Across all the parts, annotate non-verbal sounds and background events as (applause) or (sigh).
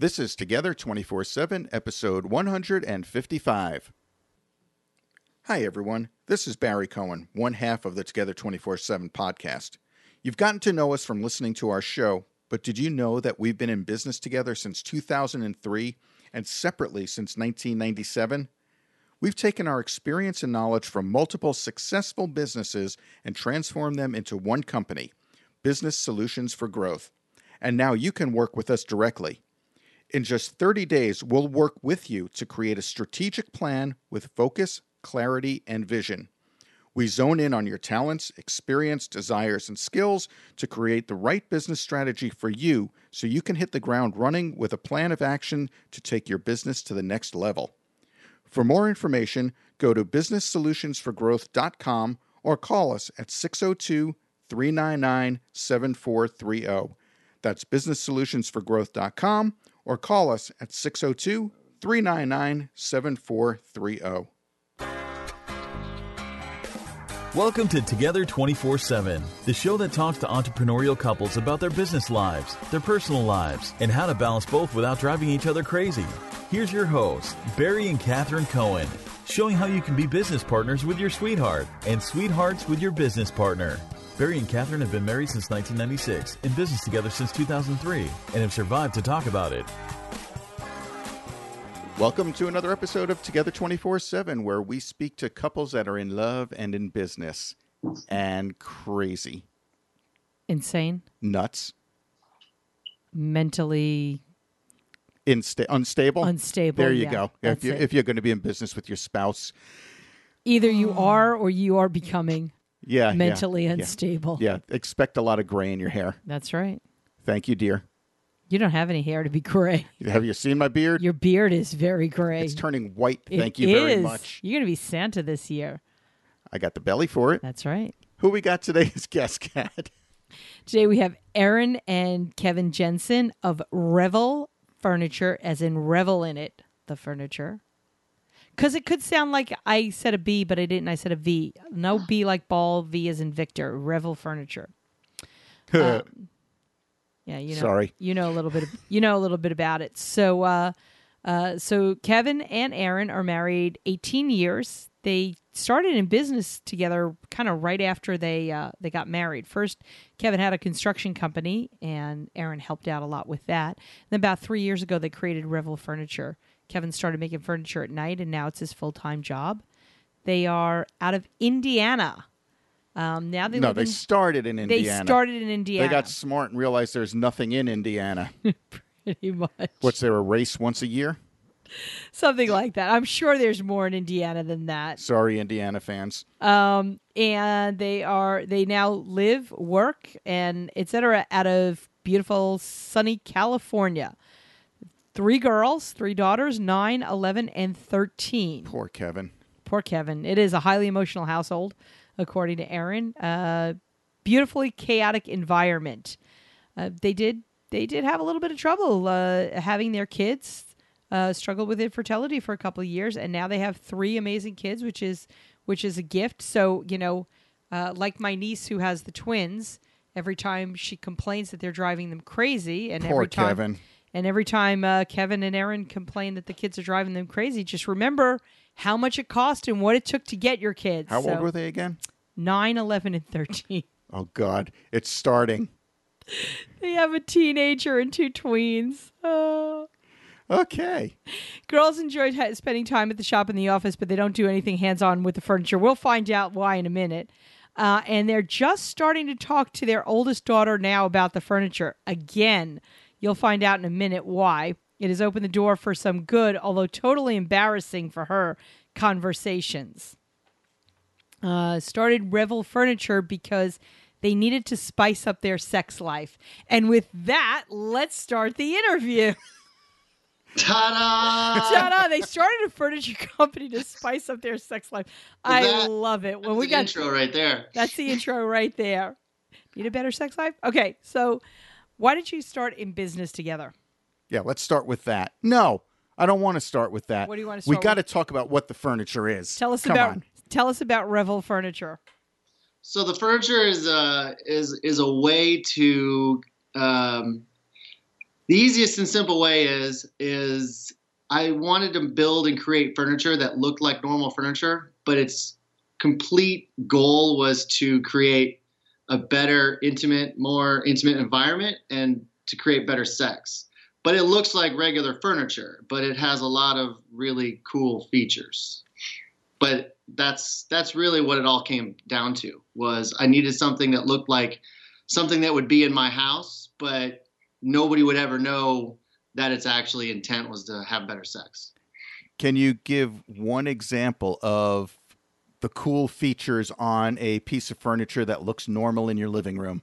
This is Together 24 7, episode 155. Hi, everyone. This is Barry Cohen, one half of the Together 24 7 podcast. You've gotten to know us from listening to our show, but did you know that we've been in business together since 2003 and separately since 1997? We've taken our experience and knowledge from multiple successful businesses and transformed them into one company, Business Solutions for Growth. And now you can work with us directly. In just 30 days, we'll work with you to create a strategic plan with focus, clarity, and vision. We zone in on your talents, experience, desires, and skills to create the right business strategy for you so you can hit the ground running with a plan of action to take your business to the next level. For more information, go to businesssolutionsforgrowth.com or call us at 602 399 7430. That's businesssolutionsforgrowth.com or call us at 602 399 7430. Welcome to Together 24 7, the show that talks to entrepreneurial couples about their business lives, their personal lives, and how to balance both without driving each other crazy. Here's your hosts, Barry and Catherine Cohen, showing how you can be business partners with your sweetheart and sweethearts with your business partner. Barry and Catherine have been married since 1996, in business together since 2003, and have survived to talk about it. Welcome to another episode of Together 24 7, where we speak to couples that are in love and in business and crazy, insane, nuts, mentally Insta- unstable. unstable. There you yeah, go. If, that's you, it. if you're going to be in business with your spouse, Either you are or you are becoming yeah, yeah, mentally yeah. unstable. Yeah, expect a lot of gray in your hair. That's right. Thank you, dear. You don't have any hair to be gray. (laughs) Have you seen my beard? Your beard is very gray. It's turning white. It Thank you very much. You're going to be Santa this year. I got the belly for it. That's right. Who we got today is guest cat. (laughs) Today we have Aaron and Kevin Jensen of Revel Furniture, as in revel in it, the furniture. Because it could sound like I said a B, but I didn't. I said a V. No B like ball, V as in Victor. Revel Furniture. Uh, (laughs) Yeah, you know. Sorry. You know a little bit. Of, you know a little bit about it. So, uh, uh, so Kevin and Aaron are married 18 years. They started in business together, kind of right after they uh, they got married. First, Kevin had a construction company, and Aaron helped out a lot with that. And about three years ago, they created Revel Furniture. Kevin started making furniture at night, and now it's his full time job. They are out of Indiana. Um, now they no, they in, started in Indiana. they started in Indiana. They got smart and realized there's nothing in Indiana. (laughs) pretty much. What's there a race once a year? something like that. I'm sure there's more in Indiana than that. Sorry, Indiana fans. Um, and they are they now live, work, and etc. out of beautiful sunny California. Three girls, three daughters, 9, 11, and 13. Poor Kevin. Poor Kevin. It is a highly emotional household, according to Aaron. Uh, beautifully chaotic environment. Uh, they did they did have a little bit of trouble uh, having their kids. Uh, struggled with infertility for a couple of years, and now they have three amazing kids, which is which is a gift. So you know, uh, like my niece who has the twins, every time she complains that they're driving them crazy, and Poor every time Kevin. And every time uh, Kevin and Aaron complain that the kids are driving them crazy, just remember how much it cost and what it took to get your kids. How So, old were they again? 9, 11, and 13. Oh God, it's starting. (laughs) they have a teenager and two tweens. Oh. Okay. Girls enjoy spending time at the shop and the office, but they don't do anything hands on with the furniture. We'll find out why in a minute. Uh, and they're just starting to talk to their oldest daughter now about the furniture. Again, you'll find out in a minute why. It has opened the door for some good, although totally embarrassing for her, conversations. Uh, started Revel Furniture because they needed to spice up their sex life. And with that, let's start the interview. (laughs) Ta-da! Ta-da! They started a furniture (laughs) company to spice up their sex life. I That- love it. When That's we the got intro right there. that's the intro right there. Need a better sex life? Okay, so why did you start in business together? Yeah, let's start with that. No, I don't want to start with that. What do you want to We got to talk about what the furniture is. Tell us Come about on. tell us about Revel Furniture. So the furniture is uh, is is a way to um, the easiest and simple way is is I wanted to build and create furniture that looked like normal furniture, but its complete goal was to create a better, intimate, more intimate environment and to create better sex. But it looks like regular furniture, but it has a lot of really cool features. But that's that's really what it all came down to was I needed something that looked like something that would be in my house, but nobody would ever know that its actually intent was to have better sex. Can you give one example of the cool features on a piece of furniture that looks normal in your living room?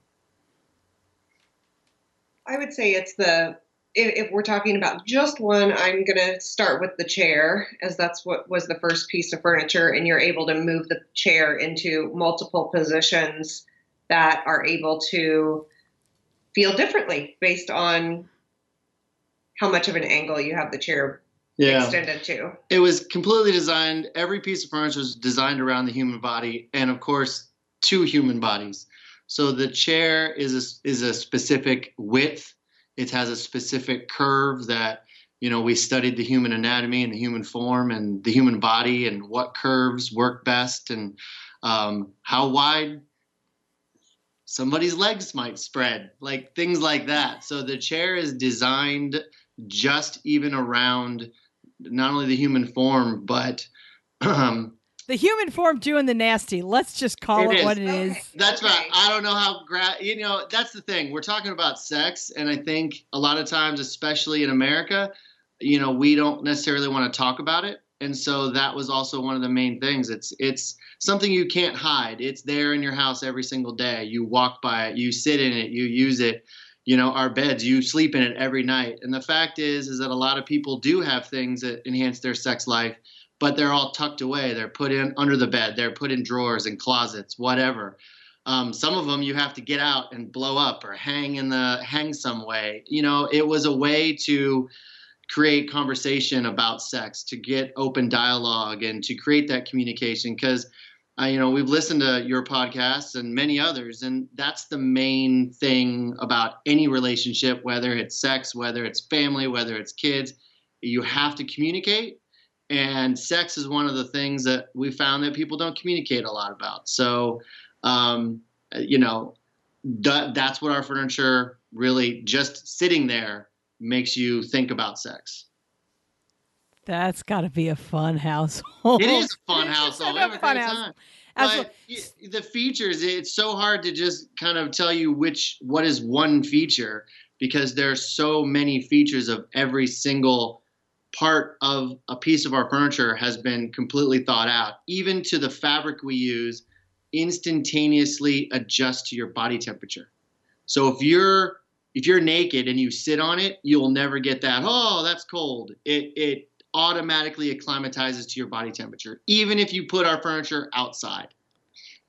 I would say it's the if, if we're talking about just one, I'm going to start with the chair, as that's what was the first piece of furniture, and you're able to move the chair into multiple positions that are able to feel differently based on how much of an angle you have the chair Yeah. extended to. It was completely designed. Every piece of furniture was designed around the human body, and of course, two human bodies. So the chair is a, is a specific width. It has a specific curve that you know we studied the human anatomy and the human form and the human body and what curves work best and um, how wide somebody's legs might spread, like things like that. So the chair is designed just even around not only the human form, but um, The human form doing the nasty. Let's just call It it, is. what it is. Okay. that's Okay. right. I don't know how gra- you know. That's the thing. We're talking about sex, and I think a lot of times, especially in America, you know, we don't necessarily want to talk about it, and so that was also one of the main things. It's it's something you can't hide. It's there in your house every single day. You walk by it, you sit in it, you use it. You know, our beds, you sleep in it every night. And the fact is, is that a lot of people do have things that enhance their sex life, but they're all tucked away. They're put in under the bed. They're put in drawers and closets, whatever. Um, some of them you have to get out and blow up or hang in the hang some way. You know, it was a way to create conversation about sex, to get open dialogue, and to create that communication. Because uh, you know we've listened to your podcasts and many others, and that's the main thing about any relationship, whether it's sex, whether it's family, whether it's kids. You have to communicate and sex is one of the things that we found that people don't communicate a lot about. So, um, you know, that, that's what our furniture really just sitting there makes you think about sex. That's got to be a fun household. It is a fun It's house, though. a a fun house. time. Absolutely. But the features, it's so hard to just kind of tell you which what is one feature because there are so many features of every single part of a piece of our furniture has been completely thought out. Even to the fabric we use, instantaneously adjust to your body temperature. So if you're if you're naked and you sit on it, you'll never get that. Oh, that's cold. It it automatically acclimatizes to your body temperature, even if you put our furniture outside.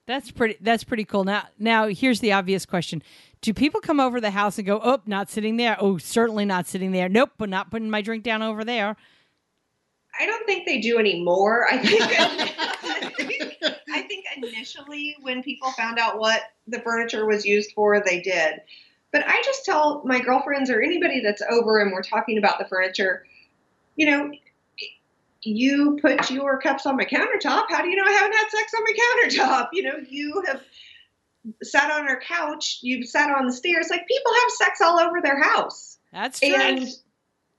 That's pretty. That's pretty cool. Now, now here's the obvious question: Do people come over the house and go, "Oh, not sitting there. Oh, certainly not sitting there. Nope, but not putting my drink down over there." I don't think they do anymore. I think, I think (laughs) I think initially when people found out what the furniture was used for, they did. But I just tell my girlfriends or anybody that's over and we're talking about the furniture, you know, you put your cups on my countertop. How do you know I haven't had sex on my countertop? (laughs) You know, you have sat on our couch, you've sat on the stairs. Like people have sex all over their house. That's true. And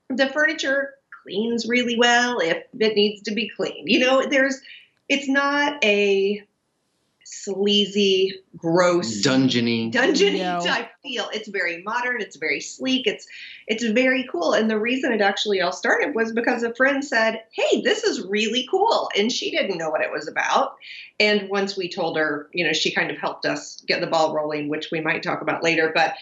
the furniture cleans really well if it needs to be cleaned. You know, there's it's not a sleazy, gross Dungeony. dungeony No. type feel. It's very modern, it's very sleek, it's it's very cool. And the reason it actually all started was because a friend said, Hey, this is really cool. And she didn't know what it was about. And once we told her, you know, she kind of helped us get the ball rolling, which we might talk about later. But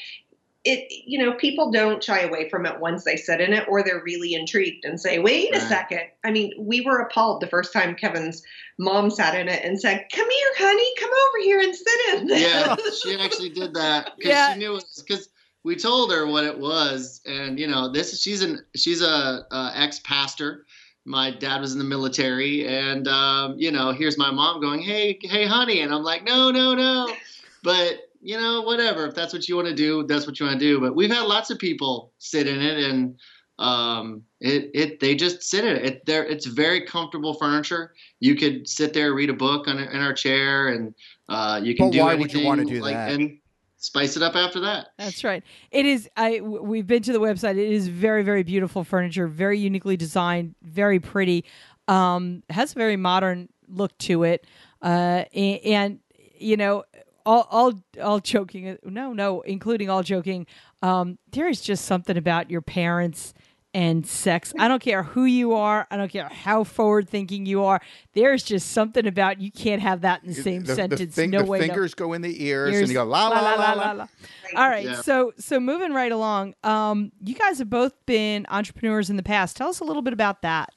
it you know people don't shy away from it once they sit in it or they're really intrigued and say wait a Right. second i mean we were appalled the first time kevin's mom sat in it and said come here honey come over here and sit in this yeah, (laughs) she actually did that because Yeah. she knew it because we told her what it was, and you know, this she's an she's a, a ex pastor. My dad was in the military, and um, you know, here's my mom going, "Hey, hey, honey," and I'm like, "No, no, no," but you know, whatever. If that's what you want to do, that's what you want to do. But we've had lots of people sit in it, and um, it it they just sit in it. it there, it's very comfortable furniture. You could sit there, read a book on in our chair, and uh, you can But do why anything. would you wanna do like, that? And spice it up after that. That's right. It is. I we've been to the website. It is very very beautiful furniture, very uniquely designed, very pretty. Um, has a very modern look to it, uh, and, and you know, all all all joking. No, no, including all joking. Um, there is just something about your parents and sex. I don't care who you are. I don't care how forward thinking you are. There's just something about you can't have that in the same the, sentence. The, thing- no the way. no. fingers go in the ears, Ears, and you go la la la la la. la. All right, Yeah. so so moving right along. Um, you guys have both been entrepreneurs in the past. Tell us a little bit about that.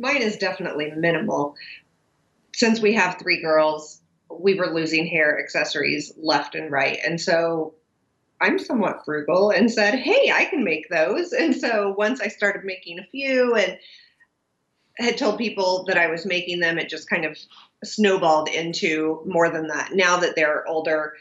Mine is definitely minimal. Since we have three girls, we were losing hair accessories left and right. And so I'm somewhat frugal and said, hey, I can make those. And so once I started making a few and had told people that I was making them, it just kind of snowballed into more than that. Now that they're older,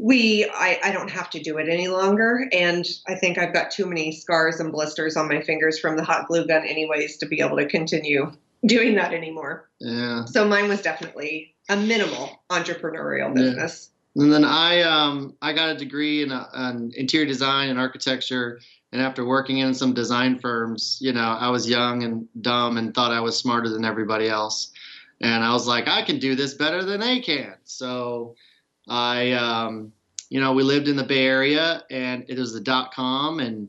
we I, I don't have to do it any longer and i think i've got too many scars and blisters on my fingers from the hot glue gun anyways to be able to continue doing that anymore Yeah. so mine was definitely a minimal entrepreneurial Yeah. business And then I um I got a degree in, uh in interior design and architecture. And after working in some design firms, you know, I was young and dumb and thought I was smarter than everybody else. And I was like, I can do this better than they can. So I, um, you know, we lived in the Bay Area, and it was the dot com, and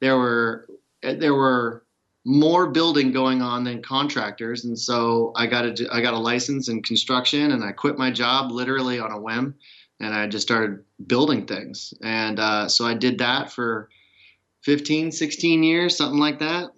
there were there were more building going on than contractors, and so I got a I got a license in construction, and I quit my job literally on a whim, and I just started building things, and uh, so I did that for 15, 16 years, something like that,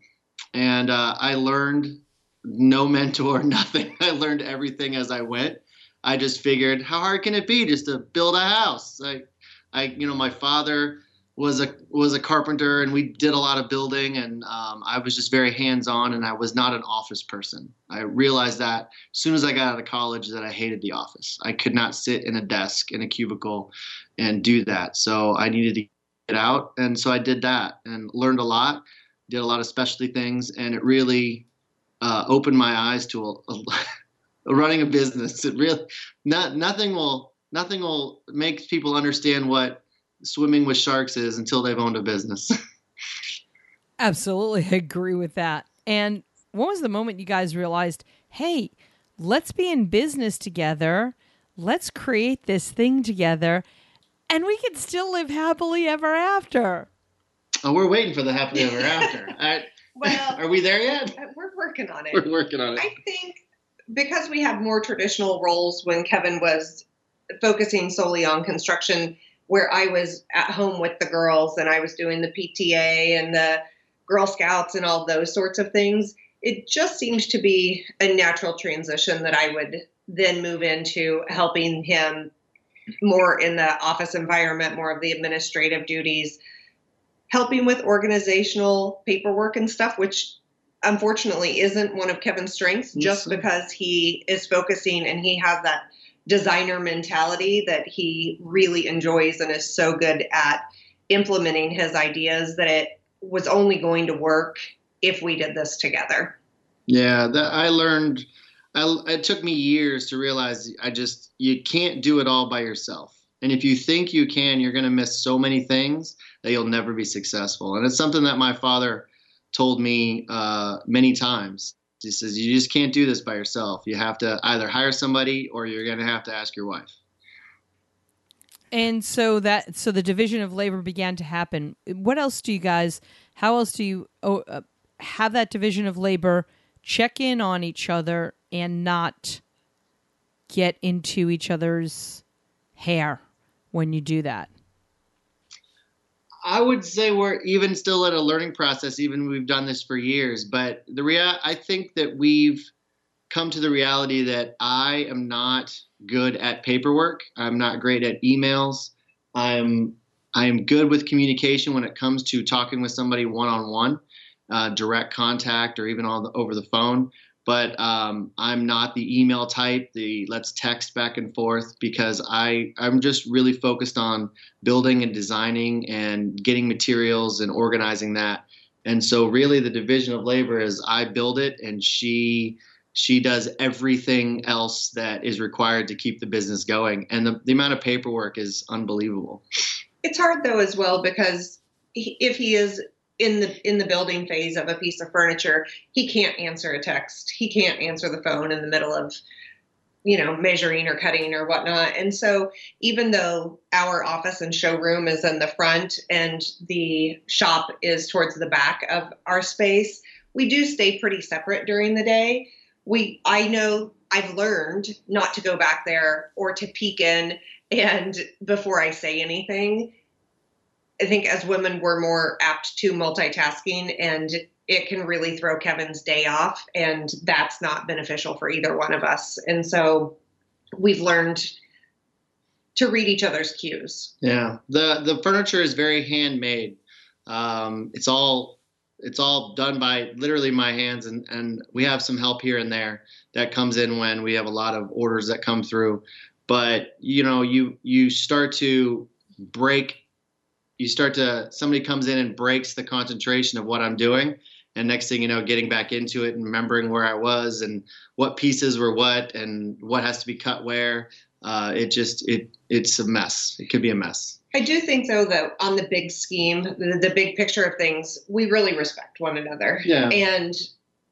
and uh, I learned no (laughs) mentor, nothing. I learned everything as I went. I just figured, how hard can it be just to build a house? like I, you know, my father was a was a carpenter, and we did a lot of building, and um, I was just very hands on, and I was not an office person. I realized that as soon as I got out of college that I hated the office. I could not sit in a desk in a cubicle and do that. So I needed to get out, and so I did that and learned a lot. Did a lot of specialty things, and it really uh, opened my eyes to a, a (laughs) running a business. It really not nothing will nothing will make people understand what swimming with sharks is until they've owned a business. (laughs) Absolutely, (laughs) agree with that. And what was the moment you guys realized, hey, let's be in business together, let's create this thing together, and we can still live happily ever after? oh, we're waiting for the happily ever (laughs) after. I, well are we there yet? Uh, we're working on it We're working on it. I think because we had more traditional roles when Kevin was focusing solely on construction, where I was at home with the girls and I was doing the PTA and the Girl Scouts and all those sorts of things, it just seemed to be a natural transition that I would then move into helping him more in the office environment, more of the administrative duties, helping with organizational paperwork and stuff, which unfortunately isn't one of Kevin's strengths just because he is focusing and he has that designer mentality that he really enjoys and is so good at implementing his ideas that it was only going to work if we did this together. Yeah, that I learned. I, it took me years to realize I just you can't do it all by yourself. And if you think you can, you're going to miss so many things that you'll never be successful. And it's something that my father told me uh, many times. He says you just can't do this by yourself. You have to either hire somebody or you're going to have to ask your wife. And so that so the division of labor began to happen. What else do you guys? How else do you oh, uh, have that division of labor check in on each other and not get into each other's hair when you do that? I would say we're even still in a learning process, even we've done this for years. But the rea- I think that we've come to the reality that I am not good at paperwork. I'm not great at emails. I'm I'm good with communication when it comes to talking with somebody one on one, direct contact, or even the, over the phone. But um, I'm not the email type, the let's text back and forth because I I'm just really focused on building and designing and getting materials and organizing that. And so really the division of labor is I build it and she she does everything else that is required to keep the business going and the, the amount of paperwork is unbelievable It's hard though as well because if he is in the in the building phase of a piece of furniture, he can't answer a text. He can't answer the phone in the middle of you know measuring or cutting or whatnot. And so even though our office and showroom is in the front and the shop is towards the back of our space, we do stay pretty separate during the day. We I know I've learned not to go back there or to peek in and before I say anything I think as women, we're more apt to multitasking, and it can really throw Kevin's day off, and that's not beneficial for either one of us. And so we've learned to read each other's cues. Yeah, the the furniture is very handmade. Um, it's all it's all done by literally my hands, and and we have some help here and there that comes in when we have a lot of orders that come through. But you know, you you start to break you start to somebody comes in and breaks the concentration of what I'm doing. And next thing you know getting back into it and remembering where I was and what pieces were what and what has to be cut where uh, it just it it's a mess. It could be a mess. I do think though that on the big scheme the, the big picture of things we really respect one another. Yeah. And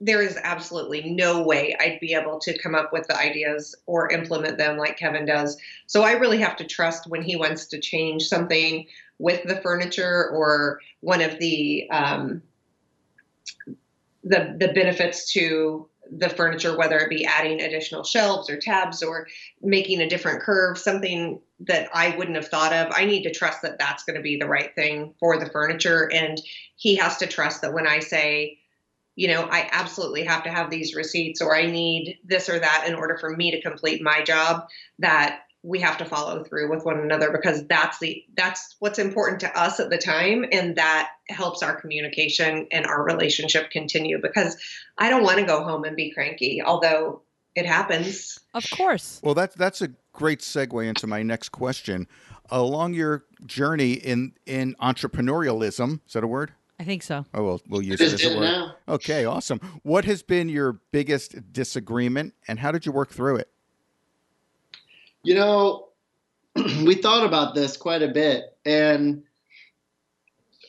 there is absolutely no way I'd be able to come up with the ideas or implement them like Kevin does. So I really have to trust when he wants to change something with the furniture or one of the um, the the benefits to the furniture, whether it be adding additional shelves or tabs or making a different curve, something that I wouldn't have thought of. I need to trust that that's going to be the right thing for the furniture, and he has to trust that when I say you know, I absolutely have to have these receipts or I need this or that in order for me to complete my job that we have to follow through with one another because that's the that's what's important to us at the time and that helps our communication and our relationship continue because I don't want to go home and be cranky although it happens. Of course. Well, that's that's a great segue into my next question. Along your journey in in entrepreneurialism, is that a word? I think so. Oh, well, we'll use Just it as a word. now. Okay, awesome. What has been your biggest disagreement, and how did you work through it? You know, (clears throat) we thought about this quite a bit, and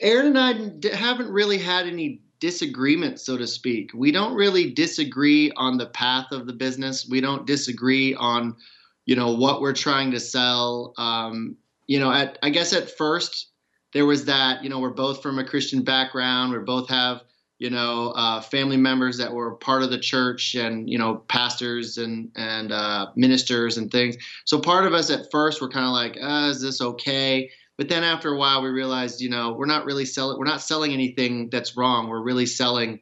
Aaron and I haven't really had any disagreement, so to speak. We don't really disagree on the path of the business. We don't disagree on, you know, what we're trying to sell. Um, you know, at I guess at first there was that. You know, we're both from a Christian background. We both have you know, uh, family members that were part of the church and, you know, pastors and, and uh, ministers and things. So part of us at first were kind of like, uh, is this okay? But then after a while, we realized, you know, we're not really selling, we're not selling anything that's wrong. We're really selling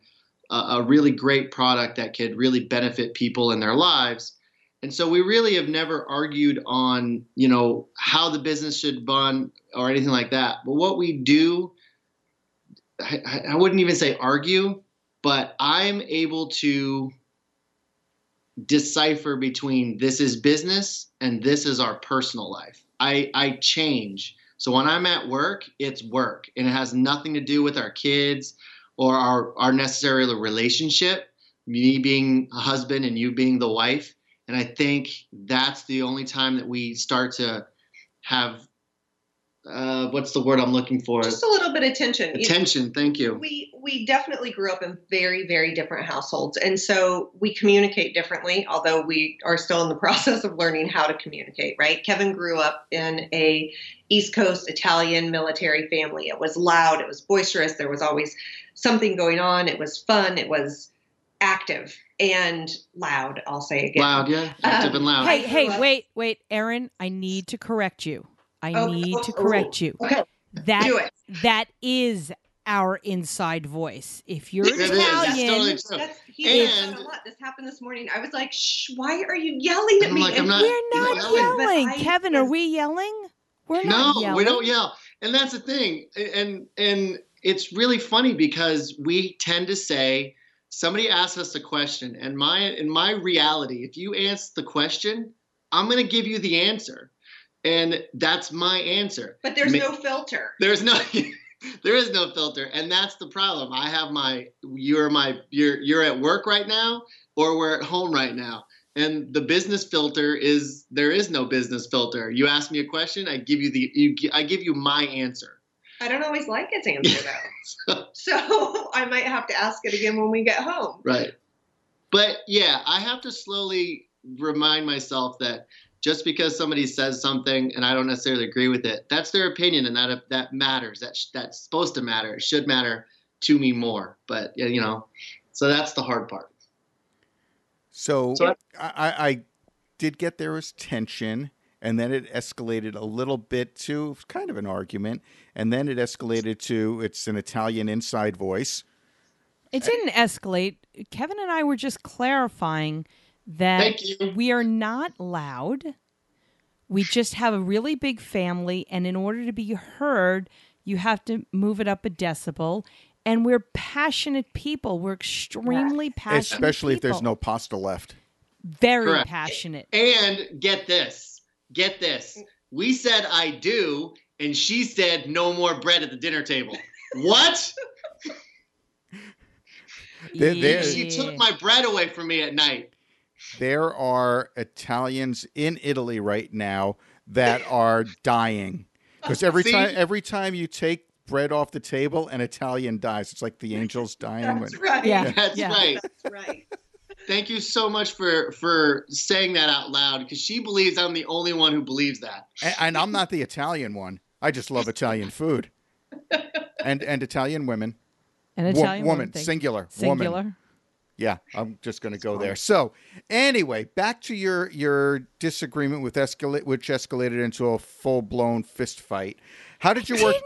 a, a really great product that could really benefit people in their lives. And so we really have never argued on, you know, how the business should run or anything like that. But what we do I, I wouldn't even say argue, but I'm able to decipher between this is business and this is our personal life. I, I change. So when I'm at work, it's work and it has nothing to do with our kids or our, our necessary relationship, me being a husband and you being the wife. And I think that's the only time that we start to have uh, what's the word I'm looking for? Just a little bit of tension. You know, Attention. Thank you. we we definitely grew up in very very different households and so we communicate differently although we are still in the (laughs) process of learning how to communicate right kevin grew up in a east coast italian military family it was loud it was boisterous there was always something going on it was fun it was active and loud i'll say again Loud, yeah. Active and loud. Hey, I hey, wait, wait, Aaron, I need to correct you. I Oh, need to correct you. okay That do it that is our inside voice. If you're It is. That's Italian, totally true. That's, he did And- that a lot. This happened this morning. I was like, "Shh! Why are you yelling at me?" like, not- we're not yelling, but yelling. I Kevin, are we yelling? We're no, not yelling. No, we don't yell. And that's the thing. And and it's really funny because we tend to say, somebody asks us a question, and my in my reality, if you answer the question, I'm going to give you the answer, and that's my answer. But there's Ma- no filter. There's no. (laughs) there is no filter, and that's the problem. I have my. You're my. You're you're at work right now, or we're at home right now. And the business filter is there is no business filter. You ask me a question, I give you the you, I give you my answer. I don't always like its answer though. (laughs) so (laughs) I might have to ask it again when we get home. Right. But yeah, I have to slowly remind myself that just because somebody says something and I don't necessarily agree with it, that's their opinion and that that matters. That that's supposed to matter. It should matter to me more. But you know, so that's the hard part. So, So I, I, I did get there was tension, and then it escalated a little bit to kind of an argument, and then it escalated to it's an Italian inside voice. It didn't escalate. Kevin and I were just clarifying that we are not loud. We just have a really big family, and in order to be heard, you have to move it up a decibel. And we're passionate people. We're extremely passionate. Especially if there's no pasta left. very Correct. passionate. And get this. Get this. We said I do, and she said no more bread at the dinner table. what? (laughs) There- there- She took my bread away from me at night. There are Italians in Italy right now that are dying because every See? time every time you take bread off the table, an Italian dies. It's like the angels dying. That's when- right. Yeah. That's Yeah. right. That's right. Thank you so much for for saying that out loud because she believes I'm the only one who believes that. and, and I'm not the Italian one. I just love Italian food (laughs) and and Italian women. An Wo- Italian woman, thing. singular, woman. Yeah, I'm just going to go there. So, anyway, back to your your disagreement with escalate, which escalated into a full blown fist fight. How did you work? Did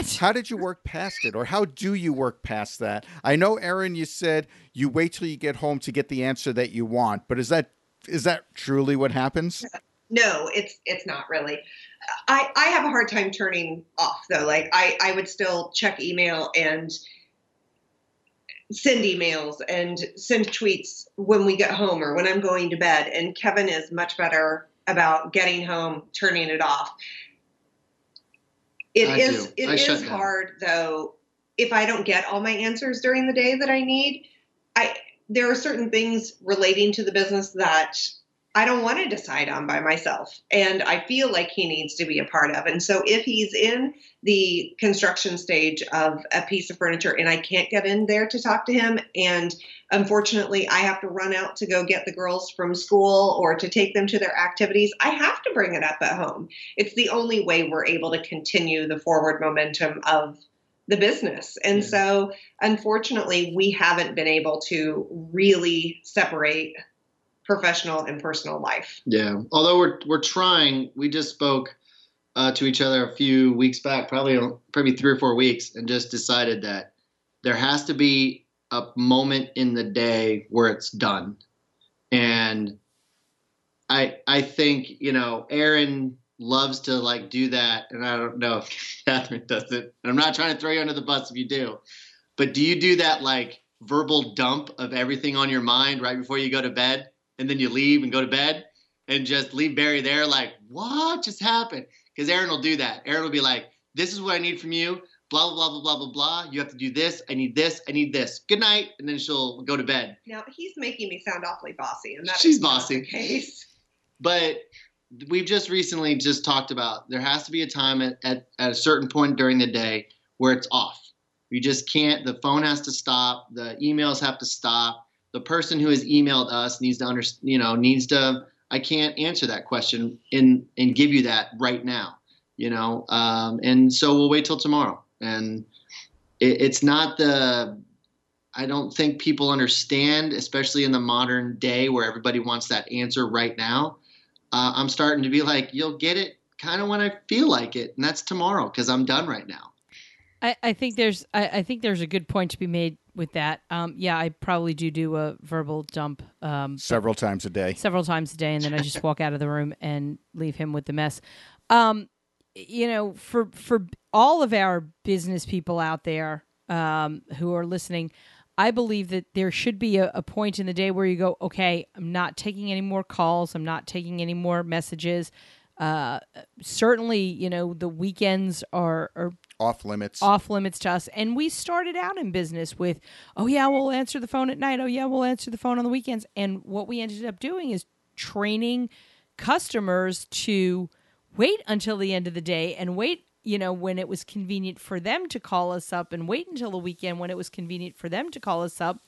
not. How did you work past it, or how do you work past that? I know, Aaron, you said you wait till you get home to get the answer that you want, but is that is that truly what happens? Uh, no, it's it's not really. I I have a hard time turning off though. Like I I would still check email and send emails and send tweets when we get home or when I'm going to bed. And Kevin is much better about getting home, turning it off. It I is it is hard though if I don't get all my answers during the day that I need. I there are certain things relating to the business that I don't want to decide on by myself. And I feel like he needs to be a part of. And so if he's in the construction stage of a piece of furniture and I can't get in there to talk to him, and unfortunately I have to run out to go get the girls from school or to take them to their activities, I have to bring it up at home. It's the only way we're able to continue the forward momentum of the business. And Yeah. so unfortunately we haven't been able to really separate professional and personal life. Yeah. Although we're we're trying, we just spoke uh, to each other a few weeks back, probably probably three or four weeks, and just decided that there has to be a moment in the day where it's done. And I I think you know Aaron loves to like do that, and I don't know if (laughs) Catherine does it. And I'm not trying to throw you under the bus if you do, but do you do that like verbal dump of everything on your mind right before you go to bed, and then you leave and go to bed? and just leave Barry there, like, what just happened? Because Aaron will do that. Aaron will be like, this is what I need from you. Blah, blah, blah, blah, blah, blah, blah. You have to do this. I need this. I need this. Good night. And then she'll go to bed. Now he's making me sound awfully bossy, and that's She's bossy. case. But we've just recently just talked about there has to be a time at, at, at a certain point during the day where it's off. You just can't, the phone has to stop. The emails have to stop. The person who has emailed us needs to understand, you know, needs to, I can't answer that question and, and give you that right now, you know? Um, and so we'll wait till tomorrow. And it, it's not the, I don't think people understand, especially in the modern day where everybody wants that answer right now. Uh, I'm starting to be like, you'll get it kind of when I feel like it, and that's tomorrow because I'm done right now. I, I think there's I, I think there's a good point to be made with that. Um, yeah, I probably do do a verbal dump um, Several times a day. several times a day, and then I just walk out of the room and leave him with the mess. Um, you know, for for all of our business people out there um, who are listening, I believe that there should be a, a point in the day where you go, okay, I'm not taking any more calls. I'm not taking any more messages. Uh, certainly, you know, the weekends are, are Off limits. off limits to us. And we started out in business with, oh, yeah, we'll answer the phone at night. Oh, yeah, we'll answer the phone on the weekends. And what we ended up doing is training customers to wait until the end of the day and wait, you know, when it was convenient for them to call us up and wait until the weekend when it was convenient for them to call us up.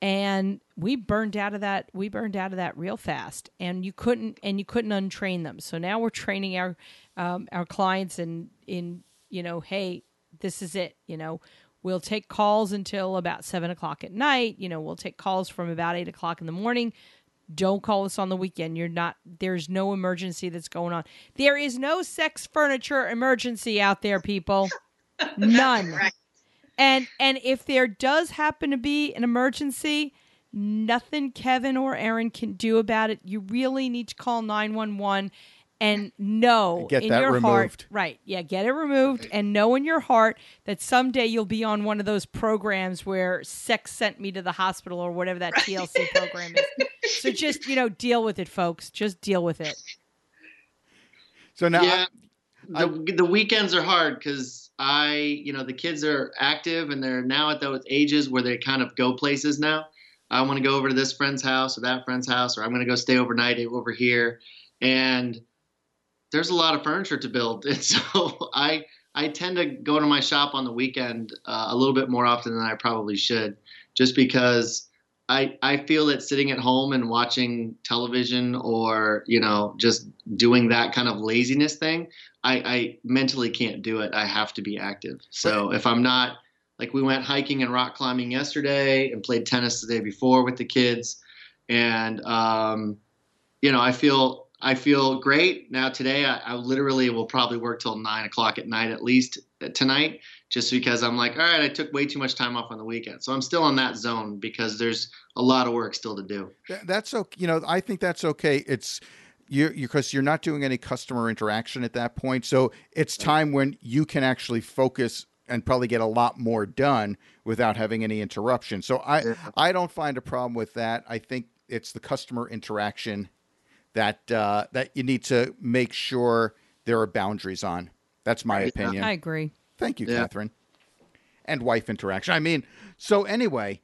And we burned out of that. We burned out of that real fast, and you couldn't and you couldn't untrain them. So now we're training our um, our clients in in you know, hey, this is it. You know, we'll take calls until about seven o'clock at night. You know, we'll take calls from about eight o'clock in the morning. Don't call us on the weekend. You're not, there's no emergency that's going on. There is no sex furniture emergency out there, people. (laughs) None. Right. And and if there does happen to be an emergency, nothing Kevin or Aaron can do about it. You really need to call 911 and know Get in that your heart, right? Yeah, get it removed and know in your heart that someday you'll be on one of those programs where sex sent me to the hospital or whatever that TLC program is. So (laughs) just, you know, deal with it, folks. Just deal with it. so now, yeah, the, the weekends are hard because I, you know, the kids are active and they're now at those ages where they kind of go places now. I want to go over to this friend's house or that friend's house, or I'm going to go stay overnight over here. And there's a lot of furniture to build, (laughs) and so I I tend to go to my shop on the weekend uh, a little bit more often than I probably should, just because I I feel that sitting at home and watching television or you know just doing that kind of laziness thing, I, I mentally can't do it. I have to be active. So if I'm not like we went hiking and rock climbing yesterday and played tennis the day before with the kids, and um, you know I feel I feel great now today. I, I literally will probably work till nine o'clock at night at least uh, tonight, just because I'm like, all right, I took way too much time off on the weekend, so I'm still in that zone because there's a lot of work still to do. That's okay. You know, I think that's okay. It's you because you're not doing any customer interaction at that point. So it's time when you can actually focus and probably get a lot more done without having any interruption. So I I don't find a problem with that. I think it's the customer interaction that uh, that you need to make sure there are boundaries on. That's my opinion. I agree. Thank you, Yeah. Catherine. And wife interaction. I mean, so anyway,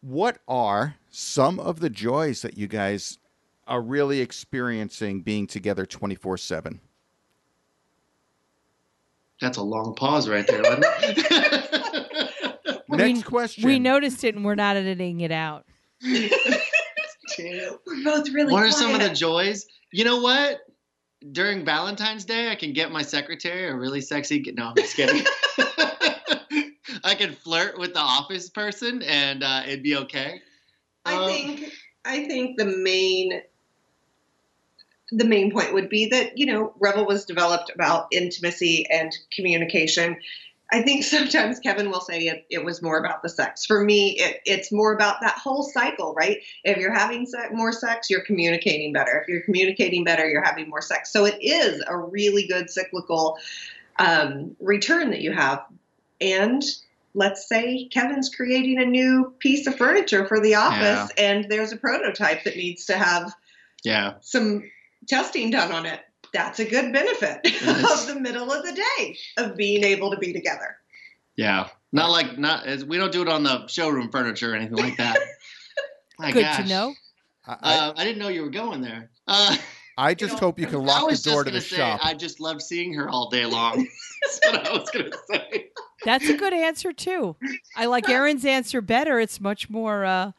what are some of the joys that you guys are really experiencing being together 24 7? That's a long pause right there. wasn't it? (laughs) Next we, question. We noticed it and we're not editing it out. (laughs) We're both really. what are some of the joys? You know what? During Valentine's Day, I can get my secretary a really sexy. No, I'm just kidding. (laughs) (laughs) I can flirt with the office person, and uh, it'd be okay. I Um, think I think the main the main point would be that you know Revel was developed about intimacy and communication. I think (laughs) sometimes Kevin will say it, it was more about the sex. For me, it, it's more about that whole cycle, right? If you're having se- more sex, you're communicating better. If you're communicating better, you're having more sex. So it is a really good cyclical um, return that you have. And let's say Kevin's creating a new piece of furniture for the office, and there's a prototype that needs to have Yeah. some testing done on it. That's a good benefit (laughs) Yes. of the middle of the day of being able to be together. Yeah. Not like not as we don't do it on the showroom furniture or anything like that. (laughs) My Good gosh. to know. I, I, Uh, I didn't know you were going there. Uh, I just know, hope you can (laughs) lock the door to the say shop. I just love seeing her all day long. That's what I was gonna say. That's a good answer too. I like Aaron's answer better. It's much more uh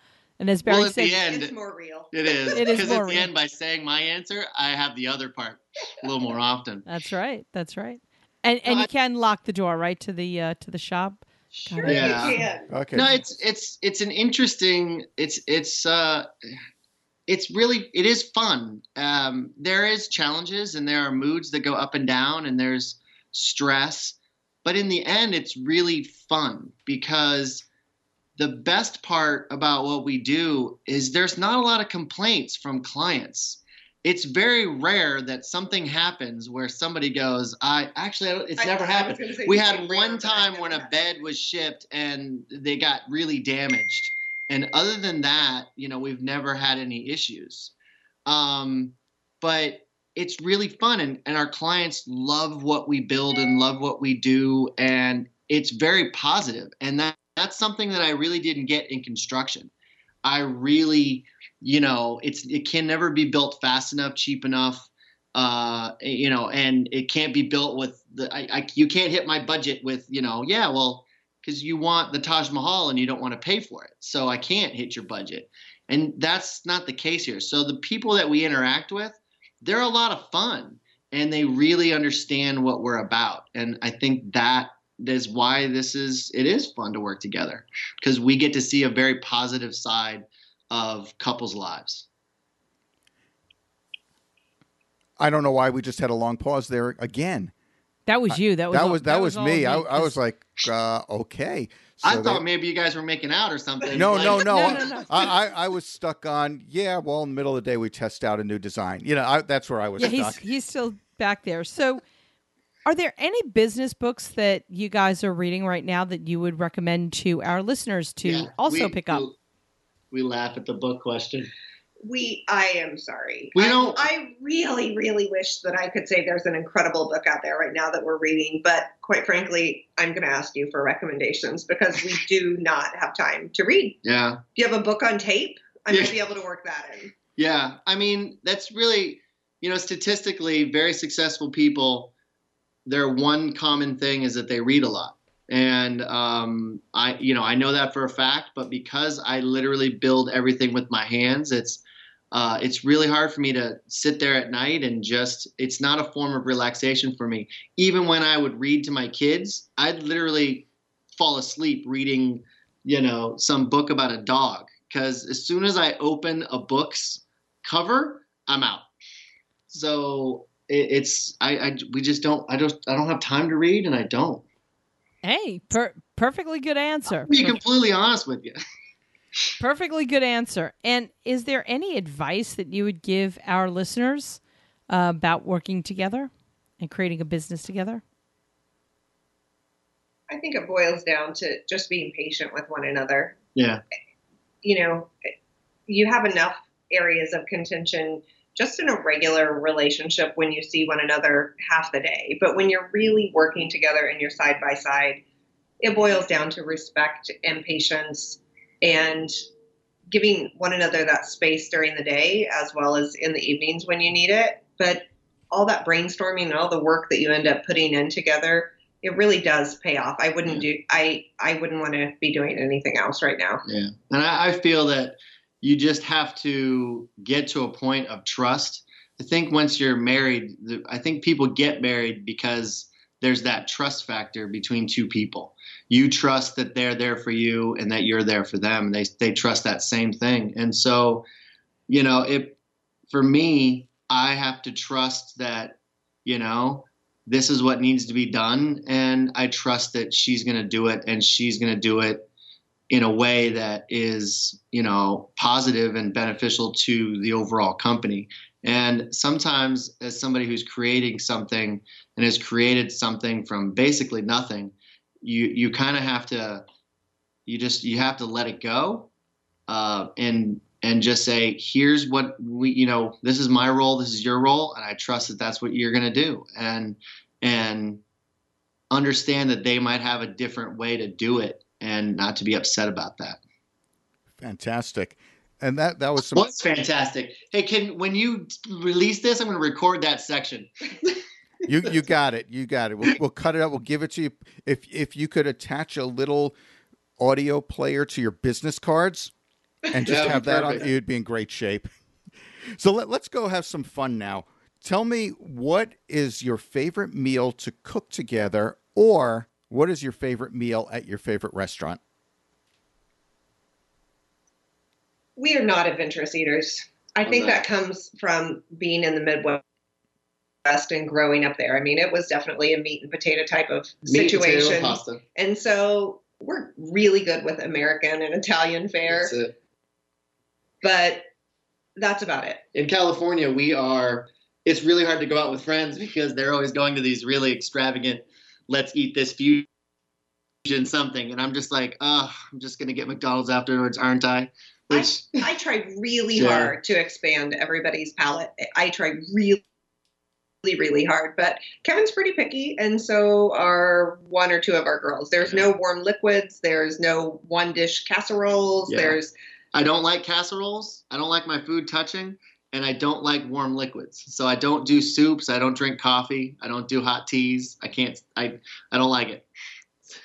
and as Barry Well, at said the end, It's more real. it is. It is because more at the real. end, by saying my answer, I have the other part a little more often. That's right. That's right. And and No, you can lock the door right to the uh to the shop. Sure Yeah. you can. okay. No, it's it's it's an interesting. It's it's uh, it's really it is fun. Um, there is challenges and there are moods that go up and down and there's stress, but in the end, it's really fun because the best part about what we do is there's not a lot of complaints from clients. it's very rare that something happens where somebody goes, I actually, it's I- never I happened. We had one time when a bed was shipped and they got really damaged. And other than that, you know, we've never had any issues. Um, but it's really fun and, and our clients love what we build and love what we do and it's very positive and that that's something that i really didn't get in construction. I really you know it's it can never be built fast enough cheap enough uh you know and it can't be built with the i, I you can't hit my budget with you know yeah well because you want the taj mahal and you don't want to pay for it. So i can't hit your budget. And that's not the case here. So the people that we interact with they're a lot of fun and they really understand what we're about. And i think that is why this is it is fun to work together because we get to see a very positive side of couples lives I don't know why we just had a long pause there again. That was you. That was that all- was that, was, all me. I, I 'cause- was like, uh, okay. i thought they- maybe you guys were making out or something no, Like- no, no, No, (laughs) no, no. I, I, I was stuck on. Yeah, well, in the middle of the day, we test out a new design. You know, I, that's where I was yeah, he's he's still back there. So, are there any business books that you guys are reading right now that you would recommend to our listeners to Yeah, also we- pick up? we, we laugh at the book question we i am sorry We don't- I, really really wish that i could say there's an incredible book out there right now that we're reading but quite frankly i'm going to ask you for recommendations because we do not have time to read yeah do you have a book on tape i Yeah. might be able to work that in Yeah, I mean that's really, you know, statistically, very successful people. Their one common thing is that they read a lot, and um, I, you know, I know that for a fact. But because I literally build everything with my hands, it's uh, it's really hard for me to sit there at night and just. It's not a form of relaxation for me. Even when I would read to my kids, I'd literally fall asleep reading, you know, some book about a dog. Because as soon as I open a book's cover, I'm out. So it, it's I, I we just don't I don't I don't have time to read and I don't. Hey, per- perfectly good answer. To be completely honest with you. (laughs) Perfectly good answer. And is there any advice that you would give our listeners uh, about working together and creating a business together? i think it boils down to just being patient with one another Yeah. you know, you have enough areas of contention just in a regular relationship when you see one another half the day. But when you're really working together and you're side by side, it boils down to respect and patience and giving one another that space during the day as well as in the evenings when you need it. But all that brainstorming and all the work that you end up putting in together, it really does pay off. I wouldn't do I I wouldn't want to be doing anything else right now. Yeah. And I, I feel that you just have to get to a point of trust. I think once you're married, I think people get married because there's that trust factor between two people. You trust that they're there for you and that you're there for them. They, they trust that same thing. And so, you know, it, for me, I have to trust that, you know, this is what needs to be done. And I trust that she's going to do it and she's going to do it in a way that is, you know, positive and beneficial to the overall company. And sometimes, as somebody who's creating something and has created something from basically nothing, you you kind of have to, you just you have to let it go, uh, and and just say, here's what we, you know, this is my role, this is your role, and I trust that that's what you're gonna do, and and understand that they might have a different way to do it and not to be upset about that. Fantastic. And that that was some. What's fantastic. Hey, can when you release this, I'm going to record that section. (laughs) You you got it. You got it. We'll, we'll cut it up. We'll give it to you. If if you could attach a little audio player to your business cards and just have that on, perfect. you'd be in great shape. So let, let's go have some fun now. Tell me what is your favorite meal to cook together, or what is your favorite meal at your favorite restaurant? we are not adventurous eaters. I I'm think not. that comes from being in the Midwest and growing up there. I mean, it was definitely a meat and potato type of Meat, potato, situation. pasta. And so we're really good with American and Italian fare. That's it. But That's about it. In California, we are. It's really hard to go out with friends because they're always going to these really extravagant. Let's eat this fusion something, and I'm just like, oh, I'm just gonna get McDonald's afterwards, aren't I? Which I, I tried really Sure. hard to expand everybody's palate. I tried really, really hard, but Kevin's pretty picky, and so are one or two of our girls. There's no warm liquids. There's no one dish casseroles. Yeah. There's I don't like casseroles. I don't like my food touching, and I don't like warm liquids. So I don't do soups. I don't drink coffee. I don't do hot teas. I can't. I I don't like it.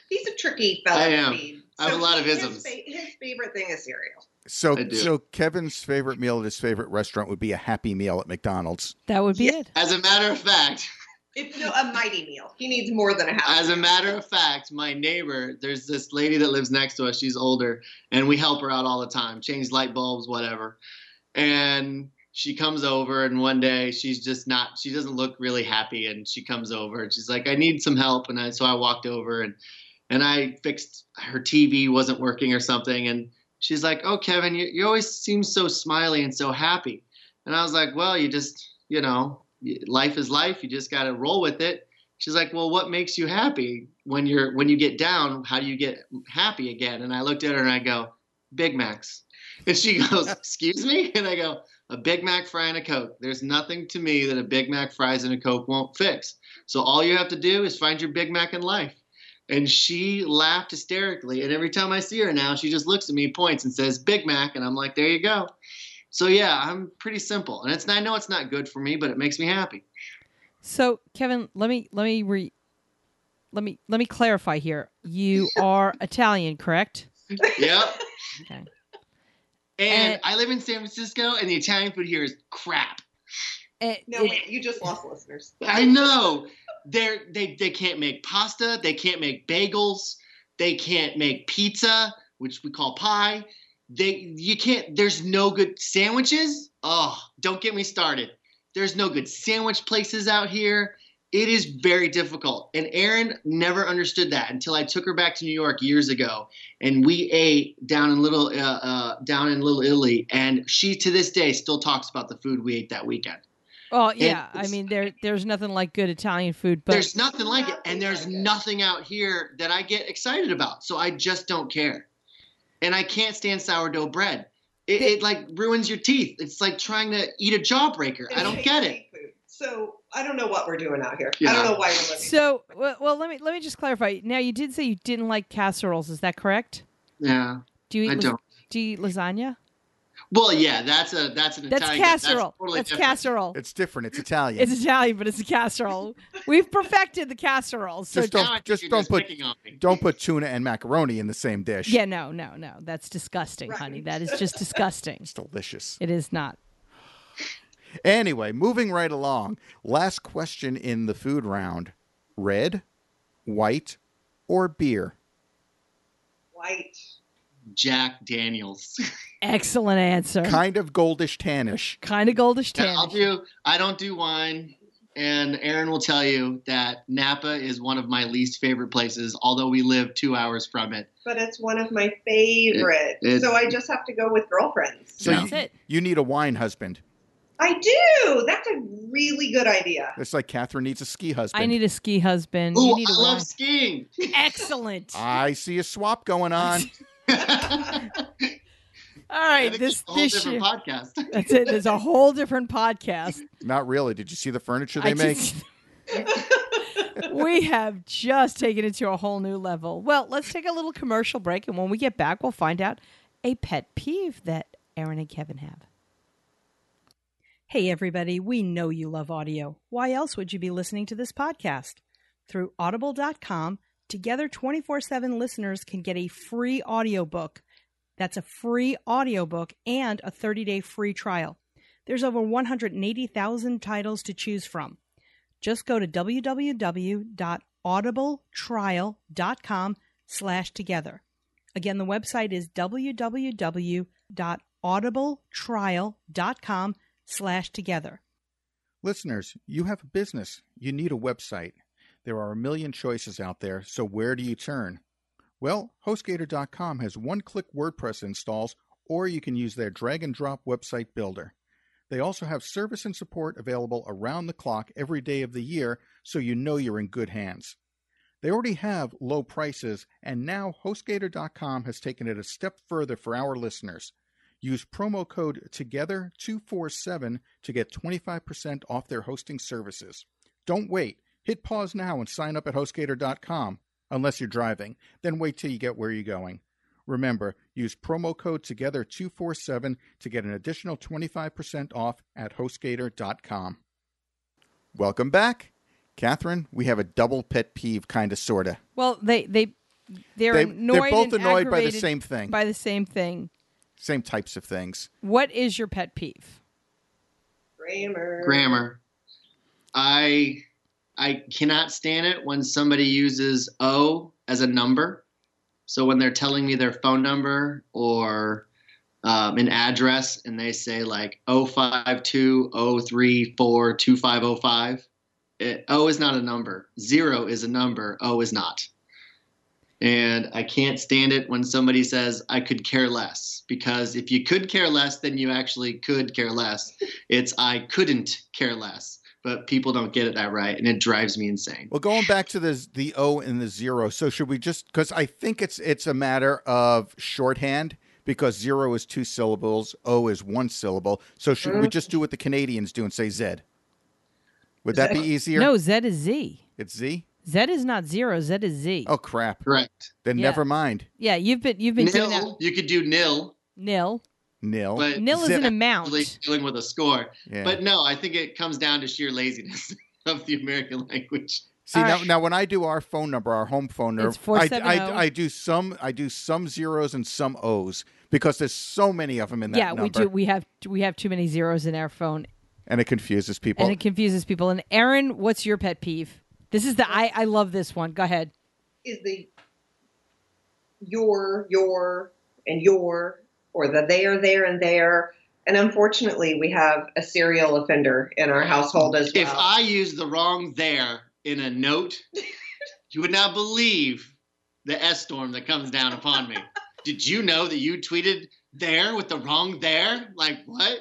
he's a tricky fellow. I am. to. I have a lot of his isms. fa- His favorite thing is cereal. So, so Kevin's favorite meal at his favorite restaurant would be a Happy Meal at McDonald's. That would be Yeah. it. As a matter of fact, It's no, a mighty meal. He needs more than a half. As a matter of fact, my neighbor, there's this lady that lives next to us. She's older, and we help her out all the time, change light bulbs, whatever. And she comes over, and one day she's just not. She doesn't look really happy, and she comes over, and she's like, "I need some help." And I, so I walked over, and and I fixed her TV wasn't working or something, and she's like, "Oh, Kevin, you, you always seem so smiley and so happy." And I was like, "Well, you just, you know, life is life. You just got to roll with it." She's like, "Well, what makes you happy when you're when you get down? How do you get happy again?" And I looked at her and I go, "Big Macs." And she (laughs) goes, "Excuse me?" And I go, "A Big Mac fry and a Coke. There's nothing to me that a Big Mac fries and a Coke won't fix. So all you have to do is find your Big Mac in life." And she laughed hysterically. And every time I see her now, she just looks at me, points, and says, Big Mac. And I'm like, there you go. So yeah, I'm pretty simple. And it's I know it's not good for me, but it makes me happy. So, Kevin, let me let me re let me let me clarify here. You (laughs) are Italian, correct? Yep. Okay. And And- I live in San Francisco, and the Italian food here is crap. Eh, No, eh, wait, you just lost listeners. I know. They're, they they can't make pasta. They can't make bagels. They can't make pizza, which we call pie. They you can't. There's no good sandwiches. Oh, don't get me started. There's no good sandwich places out here. It is very difficult. And Erin never understood that until I took her back to New York years ago, and we ate down in little uh, uh, down in Little Italy. And she to this day still talks about the food we ate that weekend. Oh yeah, I mean there there's nothing like good Italian food, but there's nothing like it, and there's nothing out here that I get excited about. So I just don't care, and I can't stand sourdough bread. It, it like ruins your teeth. It's like trying to eat a jawbreaker. I don't get it. So I don't know what we're doing out here. Yeah. I don't know why we're living. so well, well let me let me just clarify. Now you did say you didn't like casseroles, is that correct? Yeah, Do you eat I las- don't. do you eat lasagna? Well, yeah, that's a that's an That's Italian. casserole. totally That's, different. casserole. It's different. It's Italian. It's Italian, but it's a casserole. We've perfected the casserole. So Just don't- just don't put- picking on me. Don't put tuna and macaroni in the same dish. yeah, no, no, no. That's disgusting, Right. honey. That is (laughs) just disgusting. It's delicious. It is not. Anyway, moving right along. Last question in the food round red, white, or beer? White. Jack Daniels. (laughs) Excellent answer. Kind of goldish tannish. Kind of goldish Yeah, I'll tannish. do. I don't do wine, and Aaron will tell you that Napa is one of my least favorite places. Although we live two hours from it. But it's one of my favorite. It- it- so I just have to go with girlfriends. So That's you, it. you need a wine husband. I do. That's a really good idea. It's like Catherine needs a ski husband. I need a ski husband. Ooh, you need I a love wine. skiing. (laughs) Excellent. I see a swap going on. (laughs) All I right, think this a whole this different year. podcast. (laughs) That's it. There's a whole different podcast. Not really. Did you see the furniture they I make? just- we have just taken it to a whole new level. Well, let's take a little commercial break, and when we get back, we'll find out a pet peeve that Aaron and Kevin have. Hey, everybody, we know you love audio. Why else would you be listening to this podcast? Through audible.com, Together 24 7 listeners can get a free audiobook. That's a free audiobook and a 30 day free trial. There's over 180,000 titles to choose from. Just go to www.audibletrial.com slash together. Again, the website is www.audibletrial.com slash together. Listeners, you have a business. You need a website. There are a million choices out there, so where do you turn? Well, HostGator.com has one click WordPress installs, or you can use their drag and drop website builder. They also have service and support available around the clock every day of the year, so you know you're in good hands. They already have low prices, and now HostGator.com has taken it a step further for our listeners. Use promo code TOGETHER247 to get 25% off their hosting services. Don't wait. Hit pause now and sign up at HostGator.com, unless you're driving. Then wait till you get where you're going. Remember, use promo code TOGETHER247 to get an additional 25% off at HostGator.com. Welcome back. Catherine, we have a double pet peeve, kind of, sort of. Well, they they they're They- annoyed they're both annoyed by the same thing. By the same thing. Same types of things. What is your pet peeve? Grammar. Grammar. I I cannot stand it when somebody uses O as a number. So when they're telling me their phone number or um, an address and they say like 052 034 2505, it- O is not a number. Zero is a number. O is not. And I can't stand it when somebody says, I could care less. Because if you could care less, then you actually could care less. It's, I couldn't care less. But people don't get it that right. And it drives me insane. Well, going back to the the O and the zero. So should we just because I think it's it's a matter of shorthand because zero is two syllables, O is one syllable. So should we mm. just do what the Canadians do and say Z? Would that be easier? No, Z is Z. it's Z. Z is not zero. Z is Z. Oh crap! Correct. Then Yeah. never mind. Yeah, you've been you've been doing that. Nil, you could do nil, Nil. Nil. but Nil is Zip. an amount. really dealing with a score. Yeah. But no, I think it comes down to sheer laziness (laughs) of the American language. See All now, right. now when I do our phone number, our home phone number, It's I, 470. I, oh. I do some I do some zeros and some O's because there's so many of them in that yeah, number, we do. We have we have too many zeros in our phone, and it confuses people. and it confuses people. And Aaron, what's your pet peeve? This is the I I love this one. Go ahead. Is the your, your, and your, or the there, there, and there. And unfortunately, we have a serial offender in our household as well. If I use the wrong there in a note, (laughs) you would not believe the S storm that comes down upon me. (laughs) Did you know that you tweeted there with the wrong there? Like, what?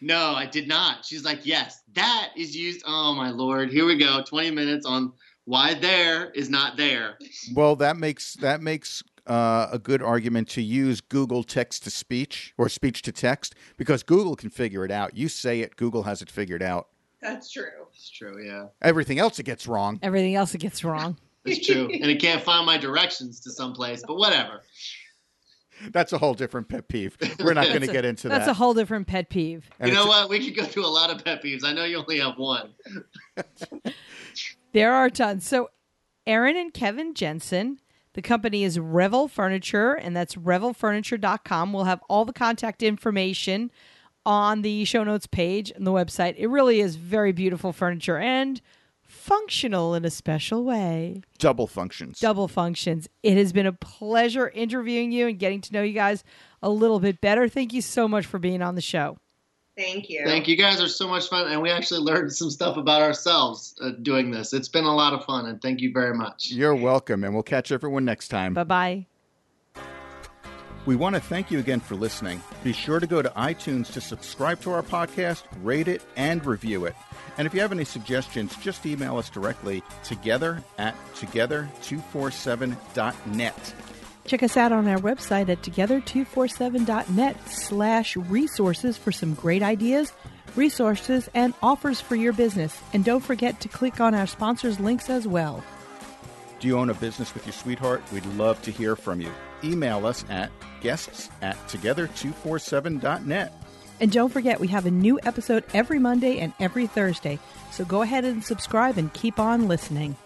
No, I did not. She's like, yes, that is used. Oh, my Lord. Here we go. 20 minutes on why there is not there. Well, that makes that makes uh, a good argument to use Google text to speech or speech to text because Google can figure it out. You say it, Google has it figured out. That's true. It's true, yeah. Everything else it gets wrong. Everything else it gets wrong. It's true. (laughs) and it can't find my directions to someplace, but whatever. That's a whole different pet peeve. We're not going to get into That's that. That's a whole different pet peeve. And you know what? We could go through a lot of pet peeves. I know you only have one. (laughs) There are tons. So, Aaron and Kevin Jensen, the company is Revel Furniture, and that's revelfurniture.com. We'll have all the contact information on the show notes page and the website. It really is very beautiful furniture and functional in a special way. double functions. Double functions. It has been a pleasure interviewing you and getting to know you guys a little bit better. Thank you so much for being on the show. Thank you. Thank you guys are so much fun, and we actually learned some stuff about ourselves uh, doing this. It's been a lot of fun, and thank you very much. You're welcome, and we'll catch everyone next time. Bye bye. We want to thank you again for listening. Be sure to go to iTunes to subscribe to our podcast, rate it, and review it. And if you have any suggestions, just email us directly together at together247.net. Check us out on our website at together247.net slash resources for some great ideas, resources, and offers for your business. And don't forget to click on our sponsors' links as well. Do you own a business with your sweetheart? We'd love to hear from you. Email us at guests at together247.net. And don't forget, we have a new episode every Monday and every Thursday. So go ahead and subscribe and keep on listening.